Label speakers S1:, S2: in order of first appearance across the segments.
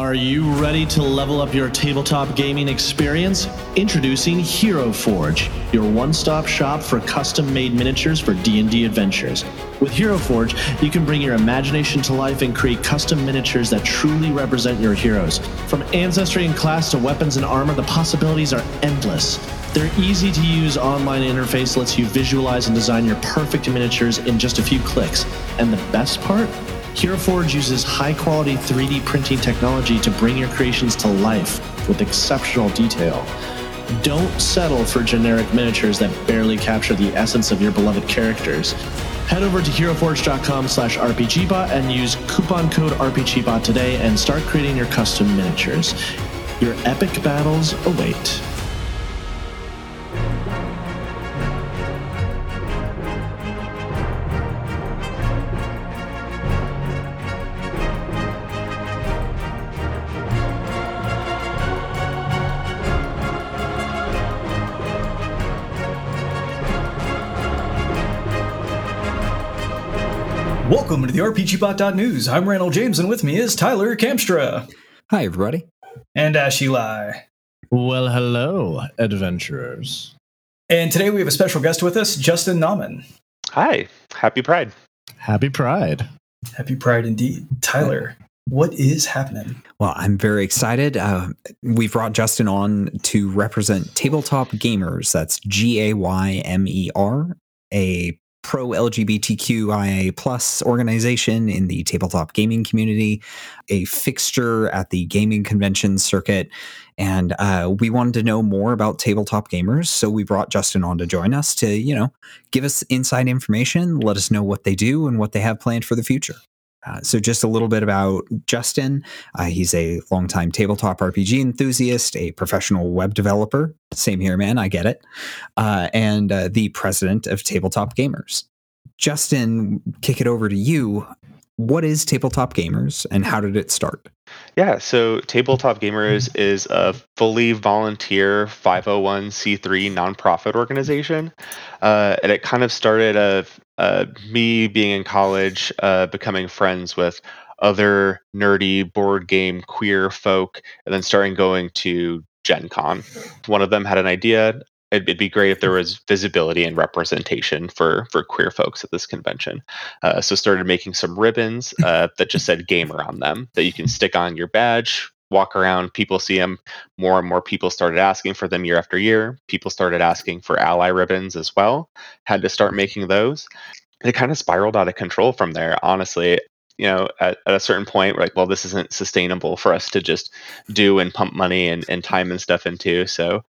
S1: Are you ready to level up your tabletop gaming experience? Introducing Hero Forge, your one-stop shop for custom-made miniatures for D&D adventures. With Hero Forge, you can bring your imagination to life and create custom miniatures that truly represent your heroes. From ancestry and class to weapons and armor, the possibilities are endless. Their easy to use online interface lets you visualize and design your perfect miniatures in just a few clicks. And the best part? HeroForge uses high quality 3D printing technology to bring your creations to life with exceptional detail. Don't settle for generic miniatures that barely capture the essence of your beloved characters. Head over to heroforge.com slash RPGbot and use coupon code RPGbot today and start creating your custom miniatures. Your epic battles await.
S2: Welcome to the I'm Randall James, and with me is Tyler Kamstra
S3: Hi, everybody.
S2: and Ash Ely.
S1: Well, hello, adventurers.
S2: And today we have a special guest with us, Justin Nauman.
S4: Hi, happy Pride.
S1: Happy Pride.
S2: Happy Pride indeed. Tyler, what is happening?
S3: Well, I'm very excited. Uh, we've brought Justin on to represent Tabletop Gaymers. That's G A Y M E R, a pro LGBTQIA plus organization in the tabletop gaming community, a fixture at the gaming convention circuit. And uh, we wanted to know more about tabletop gaymers. So we brought Justin on to join us to, you know, give us inside information, let us know what they do and what they have planned for the future. Uh, so, just a little bit about Justin. Uh, he's a longtime tabletop RPG enthusiast, a professional web developer. Same here, man. I get it. Uh, and uh, the president of Tabletop Gaymers. Justin, kick it over to you. What is Tabletop Gaymers and how did it start?
S4: Yeah, so Tabletop Gaymers is a fully volunteer 501c3 nonprofit organization. Uh, and it kind of started of uh, me being in college, uh, becoming friends with other nerdy board game queer folk, and then starting going to Gen Con. One of them had an idea. It'd, it'd be great if there was visibility and representation for for queer folks at this convention. Uh, so started making some ribbons uh, that just said gaymer on them that you can stick on your badge walk around people see them more and more people started asking for them year after year people started asking for ally ribbons as well had to start making those it kind of spiraled out of control from there honestly you know at, at a certain point we're like well this isn't sustainable for us to just do and pump money and, and time and stuff into so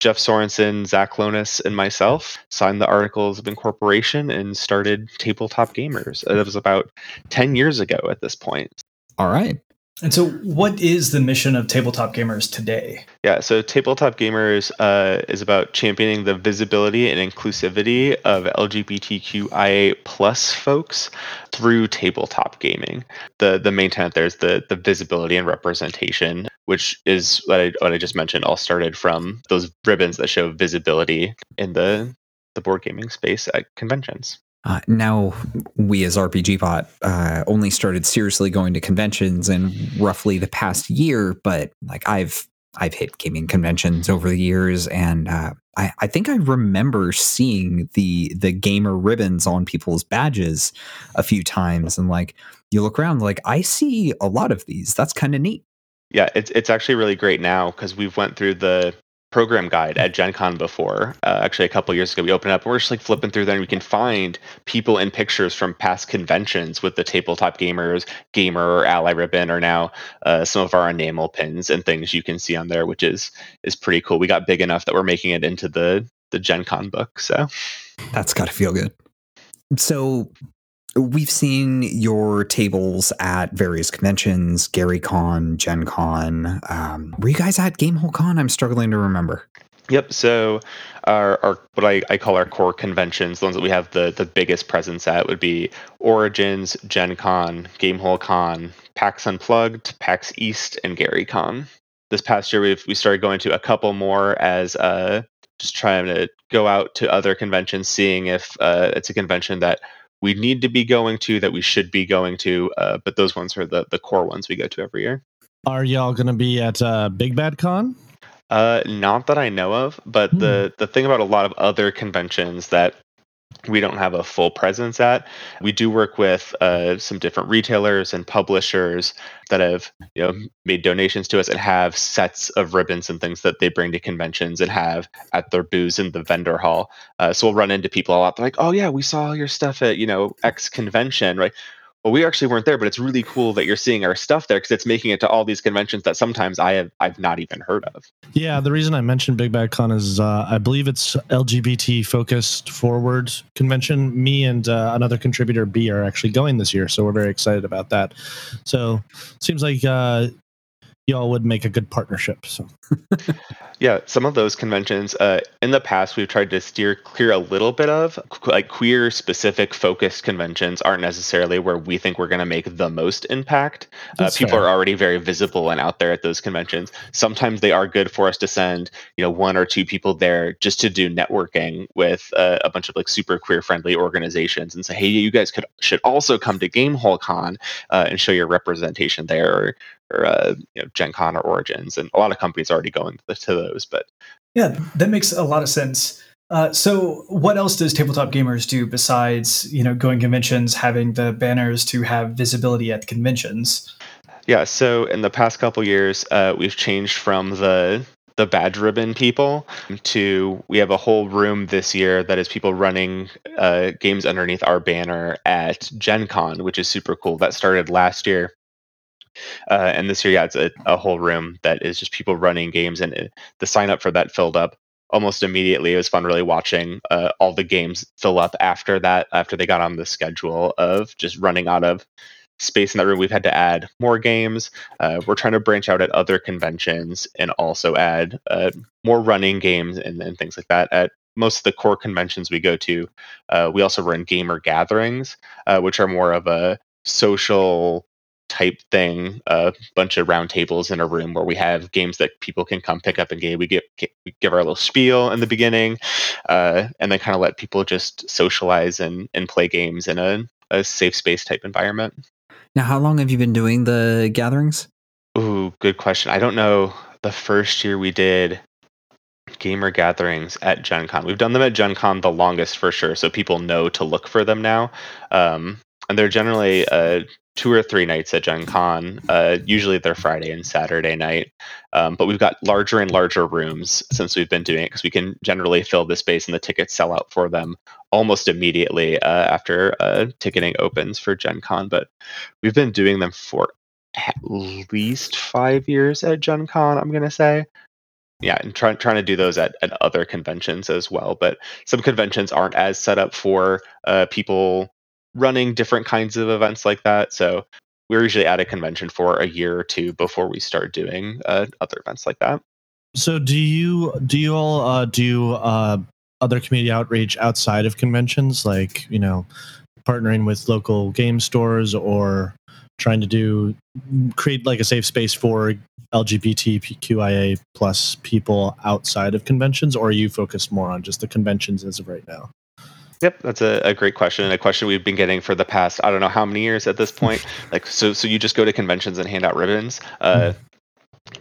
S4: Jeff Sorensen, Zach Lonis, and myself signed the Articles of Incorporation and started Tabletop Gaymers. It was about 10 years ago at this point.
S3: All right.
S2: And so, what is the mission of Tabletop Gaymers today?
S4: Yeah, so Tabletop Gaymers uh, is about championing the visibility and inclusivity of LGBTQIA plus folks through tabletop gaming. The the main tenet there is the the visibility and representation, which is what I, what I just mentioned. All started from those ribbons that show visibility in the the board gaming space at conventions.
S3: Uh, now, we as RPGbot uh, only started seriously going to conventions in roughly the past year, but like I've I've hit gaming conventions over the years, and uh, I, I think I remember seeing the the gaymer ribbons on people's badges a few times, and like you look around, like I see a lot of these. That's kind of neat.
S4: Yeah, it's it's actually really great now because we've went through the program guide at Gen Con before. Uh, actually, a couple years ago, we opened up we're just like flipping through there and we can find people in pictures from past conventions with the tabletop gaymers, gaymer or ally ribbon, or now uh, some of our enamel pins and things you can see on there, which is is pretty cool. We got big enough that we're making it into the the Gen Con book. So
S3: That's got to feel good. So we've seen your tables at various conventions, Gary GaryCon, Gen Con. Um, were you guys at Gamehole Con? I'm struggling to remember.
S4: Yep. So our, our what I, I call our core conventions, the ones that we have the the biggest presence at would be Origins, Gen Con, Gamehole Con, PAX Unplugged, PAX East, and Gary GaryCon. This past year we've we started going to a couple more as uh just trying to go out to other conventions, seeing if uh, it's a convention that we need to be going to, that we should be going to. Uh, but those ones are the the core ones we go to every year.
S1: Are y'all going to be at uh, Big Bad Con?
S4: Uh, not that I know of, but the the thing about a lot of other conventions that we don't have a full presence at. We do work with uh, some different retailers and publishers that have you know made donations to us and have sets of ribbons and things that they bring to conventions and have at their booths in the vendor hall. Uh, so we'll run into people a lot. They're like, "Oh yeah, we saw your stuff at you know X convention, right?" Well we actually weren't there but it's really cool that you're seeing our stuff there because it's making it to all these conventions that sometimes i have i've not even heard of.
S1: Yeah the reason i mentioned big bad con is uh, i believe it's lgbt focused forward convention. Me and uh, another contributor b are actually going this year so we're very excited about that. So seems like uh, y'all would make a good partnership. So,
S4: yeah, some of those conventions uh, in the past we've tried to steer clear a little bit of like queer specific focused conventions aren't necessarily where we think we're going to make the most impact. Uh, people fair. are already very visible and out there at those conventions. Sometimes they are good for us to send you know one or two people there just to do networking with uh, a bunch of like super queer friendly organizations and say, hey, you guys could should also come to Game Gamehole Con uh, and show your representation there, or, or uh, you know, Gen Con or Origins, and a lot of companies already going to those. But
S2: yeah, that makes a lot of sense. Uh, so, what else does Tabletop Gaymers do besides you know going conventions, having the banners to have visibility at conventions?
S4: Yeah, so in the past couple years, uh, we've changed from the the badge ribbon people to we have a whole room this year that is people running uh, games underneath our banner at Gen Con, which is super cool. That started last year. Uh, and this year, yeah, it's a, a, whole room that is just people running games, and it, the sign up for that filled up almost immediately. It was fun really watching uh, all the games fill up after that, after they got on the schedule of just running out of space in that room. We've had to add more games. Uh, we're trying to branch out at other conventions and also add uh, more running games and, and, things like that at most of the core conventions we go to. Uh, we also run gaymer gatherings, uh, which are more of a social type thing, a bunch of round tables in a room where we have games that people can come pick up and game. We get we give our little spiel in the beginning, uh, and then kind of let people just socialize and and play games in a, a safe space type environment.
S3: Now, how long have you been doing the gatherings?
S4: Ooh, good question. I don't know. The first year we did gaymer gatherings at Gen Con. We've done them at Gen Con the longest for sure, so people know to look for them now. Um, and they're generally uh, two or three nights at Gen Con. Uh, usually they're Friday and Saturday night. Um, but we've got larger and larger rooms since we've been doing it because we can generally fill the space and the tickets sell out for them almost immediately uh, after uh, ticketing opens for Gen Con. But we've been doing them for at least five years at Gen Con, I'm going to say. Yeah, and trying trying to do those at, at other conventions as well. But some conventions aren't as set up for uh, people running different kinds of events like that. So we're usually at a convention for a year or two before we start doing uh, other events like that.
S1: So do you do you all uh, do uh, other community outreach outside of conventions, like you know, partnering with local game stores or trying to do create like a safe space for LGBTQIA plus people outside of conventions, or are you focused more on just the conventions as of right now?
S4: Yep, that's a, a great question, a question we've been getting for the past I don't know how many years at this point. like, so so you just go to conventions and hand out ribbons. Uh,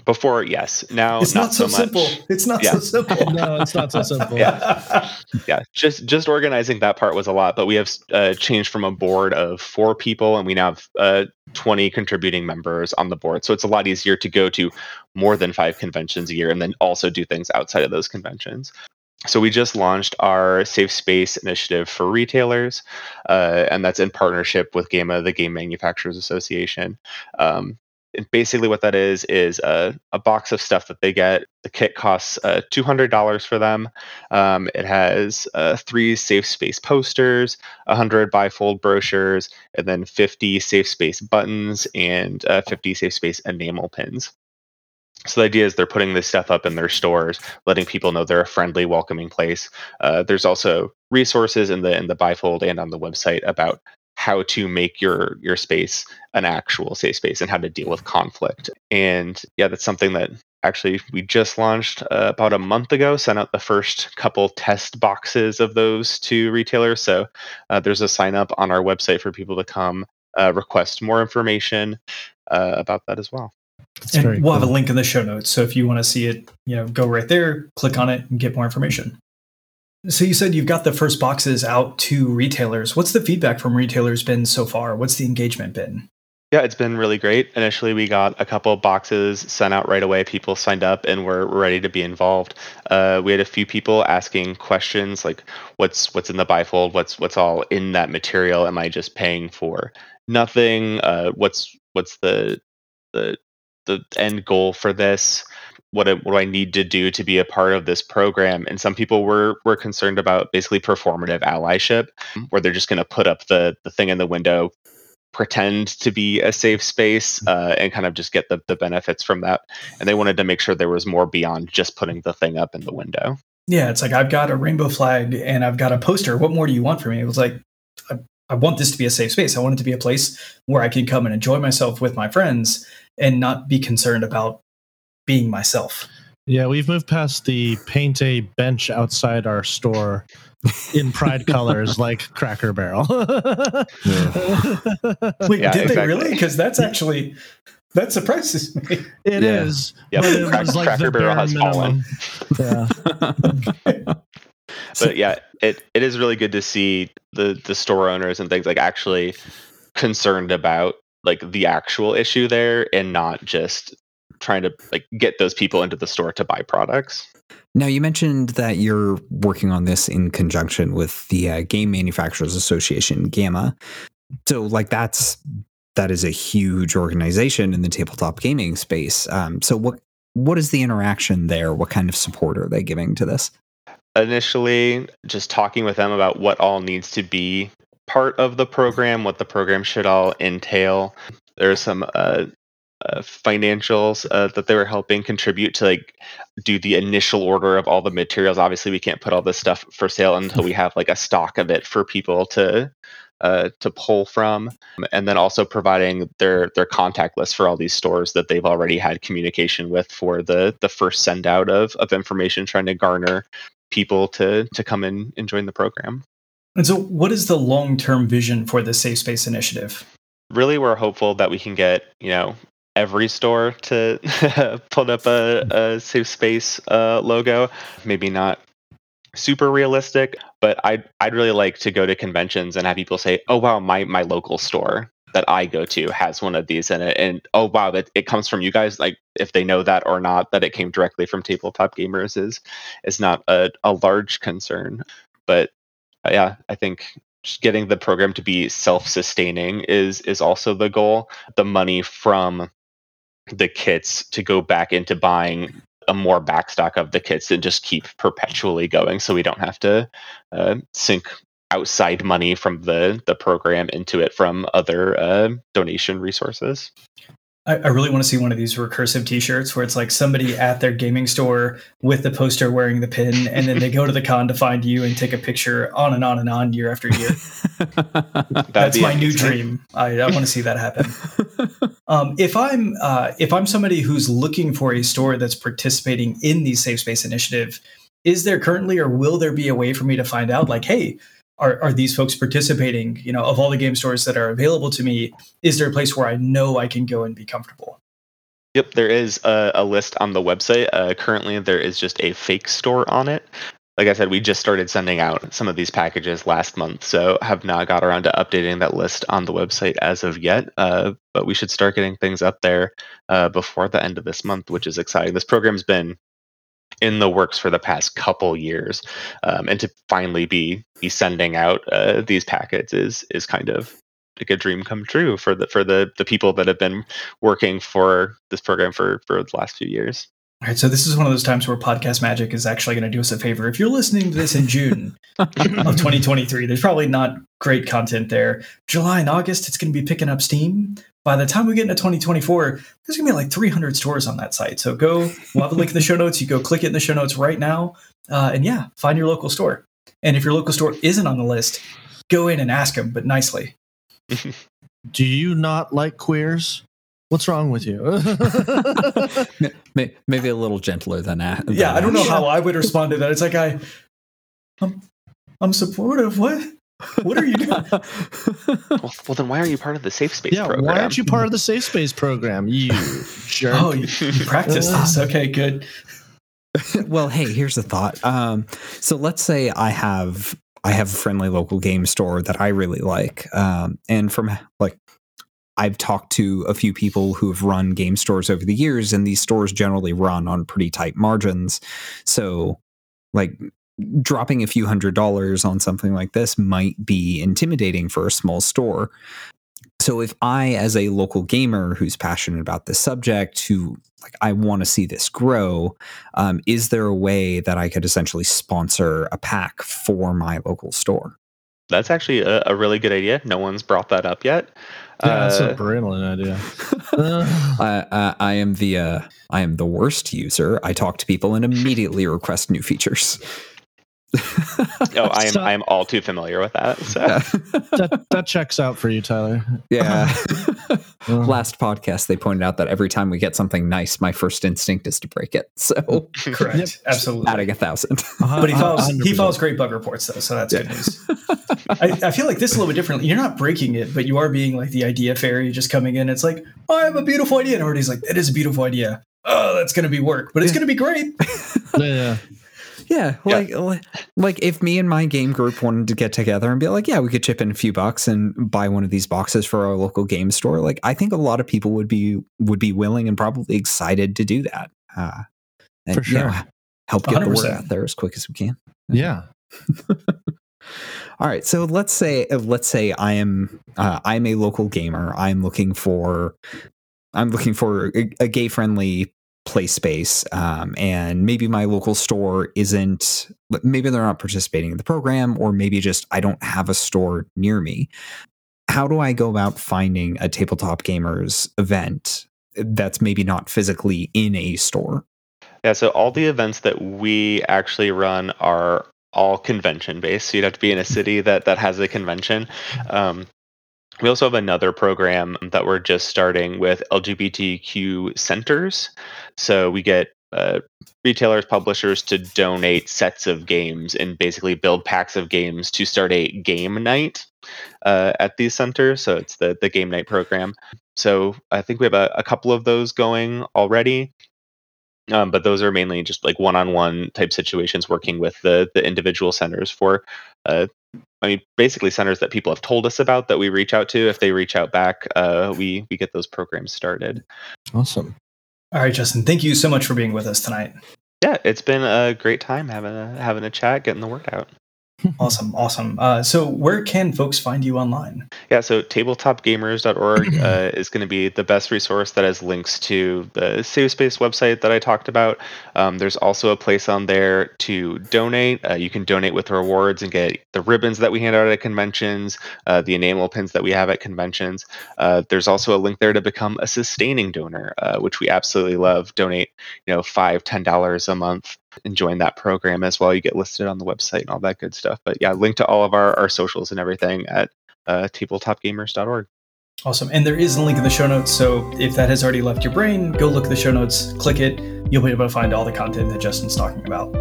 S4: before, yes. Now,
S2: it's not, not so, so simple. It's not yeah. so simple.
S1: no, it's not so simple.
S4: yeah, yeah. Just just organizing that part was a lot, but we have uh, changed from a board of four people, and we now have uh, 20 contributing members on the board. So it's a lot easier to go to more than five conventions a year, and then also do things outside of those conventions so we just launched our safe space initiative for retailers uh, and that's in partnership with GAMA the game manufacturers association. Um, basically what that is is a, a, box of stuff that they get. The kit costs uh, $200 for them. Um, it has uh, three safe space posters 100 bifold brochures and then 50 safe space buttons and uh, 50 safe space enamel pins so the idea is they're putting this stuff up in their stores, letting people know they're a friendly, welcoming place. Uh, there's also resources in the in the bifold and on the website about how to make your your space an actual safe space and how to deal with conflict. And yeah, that's something that actually we just launched uh, about a month ago. Sent out the first couple test boxes of those to retailers. So uh, there's a sign up on our website for people to come uh, request more information uh, about that as well.
S1: That's
S2: and we'll have a link in the show notes. So if you want to see it, you know, go right there, click on it, and get more information. So you said you've got the first boxes out to retailers. What's the feedback from retailers been so far? What's the engagement been?
S4: Yeah, it's been really great. Initially, we got a couple of boxes sent out right away. People signed up and were ready to be involved. Uh, we had a few people asking questions like, "What's what's in the bifold? What's what's all in that material? Am I just paying for nothing? Uh, what's what's the the the end goal for this? What do, what do I need to do to be a part of this program?" And some people were were concerned about basically performative allyship, where they're just going to put up the the thing in the window, pretend to be a safe space uh, and kind of just get the, the benefits from that. And they wanted to make sure there was more beyond just putting the thing up in the window.
S2: Yeah, it's like I've got a rainbow flag and I've got a poster. What more do you want from me? It was like I, I want this to be a safe space. I want it to be a place where I can come and enjoy myself with my friends and not be concerned about being myself.
S1: Yeah, we've moved past the paint a bench outside our store in pride colors like Cracker Barrel.
S2: Wait,
S4: Yeah,
S2: did they really? Because that's actually that surprises me.
S1: It
S3: Yeah.
S1: is.
S4: Yep,
S1: but it
S4: Crack-
S1: was like
S4: Cracker
S1: the
S4: Barrel
S1: bare
S4: has fallen.
S1: Yeah.
S4: But yeah, it, it is really good to see the the store owners and things like actually concerned about like the actual issue there and not just trying to like get those people into the store to buy products.
S3: Now, you mentioned that you're working on this in conjunction with the uh, Game Manufacturers Association, GAMA. So, like, that's that is a huge organization in the tabletop gaming space. Um, so, what what is the interaction there? What kind of support are they giving to this?
S4: Initially just talking with them about what all needs to be part of the program, what the program should all entail. There's some uh, uh, financials uh, that they were helping contribute to like do the initial order of all the materials. Obviously, we can't put all this stuff for sale until we have like a stock of it for people to uh, to pull from, and then also providing their their contact list for all these stores that they've already had communication with for the the first send out of of information, trying to garner people to to come in and join the program.
S2: And so, what is the long term vision for the Safe Space Initiative?
S4: Really, we're hopeful that we can get you know every store to put up a, a safe space uh, logo. Maybe not super realistic, but I'd I'd really like to go to conventions and have people say, "Oh wow, my my local store." That I go to has one of these in it, and oh wow, that it comes from you guys. Like if they know that or not, that it came directly from tabletop gaymers is is not a, a large concern. But uh, yeah, I think just getting the program to be self-sustaining is is also the goal. The money from the kits to go back into buying a more backstock of the kits and just keep perpetually going, so we don't have to uh, sink outside money from the the program into it from other uh, donation resources.
S2: I, I really want to see one of these recursive T-shirts where it's like somebody at their gaming store with the poster wearing the pin, and then they go to the con to find you and take a picture on and on and on year after year. That's
S4: be
S2: my new dream. I, I want to see that happen. Um, if I'm uh, if I'm somebody who's looking for a store that's participating in the Safe Space Initiative, is there currently or will there be a way for me to find out? Like, hey, are are these folks participating? You know, of all the game stores that are available to me, is there a place where I know I can go and be comfortable?
S4: Yep, there is a, a list on the website. Uh, currently, there is just a fake store on it. Like I said, we just started sending out some of these packages last month, so have not got around to updating that list on the website as of yet. Uh, but we should start getting things up there uh, before the end of this month, which is exciting. This program's been in the works for the past couple years, um, and to finally be be sending out uh, these packets is is kind of like a dream come true for the for the the people that have been working for this program for for the last few years.
S2: All right, so this is one of those times where Podcast Magic is actually going to do us a favor. If you're listening to this in June of 2023, there's probably not great content there. July and August, it's going to be picking up steam. By the time we get into 2024, there's going to be like 300 stores on that site. So go, we'll have a link in the show notes. You go click it in the show notes right now. Uh, and yeah, find your local store. And if your local store isn't on the list, go in and ask them, but nicely.
S1: Do you not like queers? What's wrong with you?
S3: Maybe a little gentler than that.
S2: Yeah, I don't know how I would respond to that. It's like I, I'm, I'm supportive. What? What are you doing?
S4: Well, well, then why are you part of the safe space
S1: Yeah,
S4: program?
S1: why aren't you part of the safe space program? You jerk.
S2: Oh, you, you practice this. Okay, good.
S3: well, hey, here's a thought. Um, so let's say I have I have a friendly local game store that I really like, um, and from like I've talked to a few people who have run game stores over the years, and these stores generally run on pretty tight margins. So, like dropping a few hundred dollars on something like this might be intimidating for a small store. So if I as a local gamer who's passionate about this subject who like I want to see this grow, um, is there a way that I could essentially sponsor a pack for my local store?
S4: That's actually a, a really good idea. No one's brought that up yet.
S1: Yeah, that's
S4: Uh,
S1: a brilliant idea. Uh,
S3: I, I, I am the uh, I am the worst user. I talk to people and immediately request new features.
S4: oh, I am
S1: So-
S4: I am all too familiar with that. So
S1: that that checks out for you, Tyler.
S3: yeah.
S1: Uh,
S3: Last podcast, they pointed out that every time we get something nice, my first instinct is to break it. So
S2: Correct.
S1: Yep.
S2: Absolutely.
S3: adding a thousand.
S2: But he follows he
S1: 100%.
S2: files great bug reports though, so that's good news. I, I feel like this is a little bit different. You're not breaking it, but you are being like the idea fairy, just coming in. It's like, oh, I have a beautiful idea, and Artie's like, that is a beautiful idea. Oh, that's gonna be work, but it's
S3: Yeah.
S2: gonna be great.
S1: Yeah, yeah.
S3: Like like- like if me and my game group wanted to get together and be like, yeah, we could chip in a few bucks and buy one of these boxes for our local game store. Like, I think a lot of people would be would be willing and probably excited to do that. Uh, and,
S1: For
S3: you know,
S1: sure.
S3: help get the word out there as quick as we can.
S1: Yeah.
S3: All right, so let's say let's say I am uh, I'm a local gamer. I'm looking for I'm looking for a, a gay friendly play space, um, and maybe my local store isn't. Maybe they're not participating in the program, or maybe just I don't have a store near me. How do I go about finding a tabletop gaymers event that's maybe not physically in a store?
S4: yeah, so all the events that we actually run are all convention based. So you'd have to be in a city that that has a convention. Um, we also have another program that we're just starting with LGBTQ centers. So we get uh, retailers, publishers to donate sets of games and basically build packs of games to start a game night uh, at these centers. So it's the the game night program. So I think we have a, a couple of those going already. Um, but those are mainly just like one-on-one type situations, working with the the individual centers for, uh, I mean, basically centers that people have told us about that we reach out to. If they reach out back, uh, we we get those programs started.
S1: Awesome.
S2: All right, Justin, thank you so much for being with us tonight.
S4: Yeah, it's been a great time having a having a chat, getting the word out.
S2: Awesome, awesome. Uh, so, where can folks find you online?
S4: Yeah, so tabletopgaymers.org uh, is going to be the best resource that has links to the Safe Space website that I talked about. Um, there's also a place on there to donate. Uh, you can donate with rewards and get the ribbons that we hand out at conventions, uh, the enamel pins that we have at conventions. Uh, there's also a link there to become a sustaining donor, uh, which we absolutely love. Donate, you know, five, ten dollars a month and join that program as well. You get listed on the website and all that good stuff. But yeah, link to all of our, our socials and everything at uh, tabletopgaymers.org.
S2: Awesome. And there is a link in the show notes. So, if that has already left your brain, go look at the show notes, click it. You'll be able to find all the content that Justin's talking about.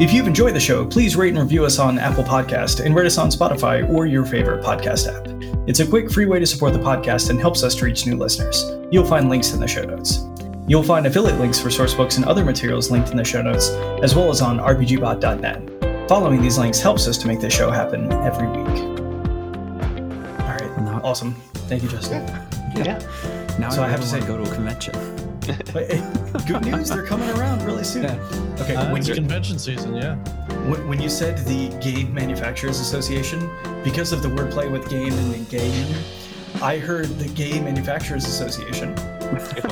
S2: If you've enjoyed the show, please rate and review us on Apple Podcast and rate us on Spotify or your favorite podcast app. It's a quick, free way to support the podcast and helps us to reach new listeners. You'll find links in the show notes. You'll find affiliate links for source books and other materials linked in the show notes, as well as on rpgbot.net. Following these links helps us to make this show happen every week. All right,
S3: Not-
S2: awesome. Thank you, Justin.
S4: Yeah.
S3: Now
S2: So I
S3: I,
S2: have
S3: have
S2: to
S3: to
S2: say-
S3: go to a convention.
S2: But, hey, good news, they're coming around really soon.
S3: Yeah.
S2: Okay,
S1: Uh,
S2: when,
S1: it's
S2: you,
S1: convention season, yeah.
S2: when, when you said the Game Manufacturers Association, because of the wordplay with game and then gayme, I heard the Gayme Manufacturers Association,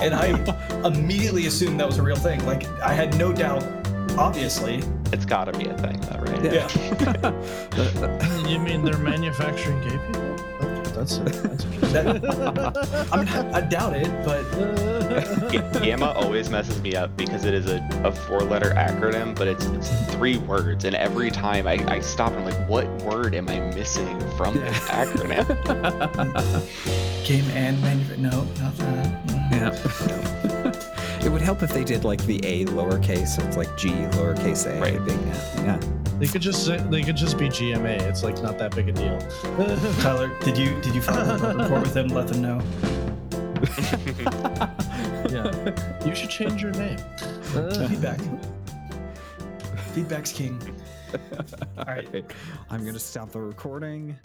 S2: and I immediately assumed that was a real thing. Like, I had no doubt, obviously.
S4: It's got to be a thing, though, right?
S2: Yeah.
S1: You mean they're manufacturing gay people? Oh, that's that's.
S2: That, I mean, I doubt it, but
S4: Ga- GAMA always messes me up because it is a, a four letter acronym, but it's, it's three words. And every time I, I stop I'm like, what word am I missing from this acronym?
S2: Game and Manufacturer. No, not that.
S3: Yeah. it would help if they did like the A lowercase, so it's like G lowercase a.
S4: Right.
S3: Big, yeah.
S1: They could just say, they could just be GMA. It's like not that big a deal.
S2: Tyler, did you did you follow up report with them? Let them know.
S1: yeah, you should change your name.
S2: Feedback. Feedback's king. All right.
S3: I'm gonna stop the recording.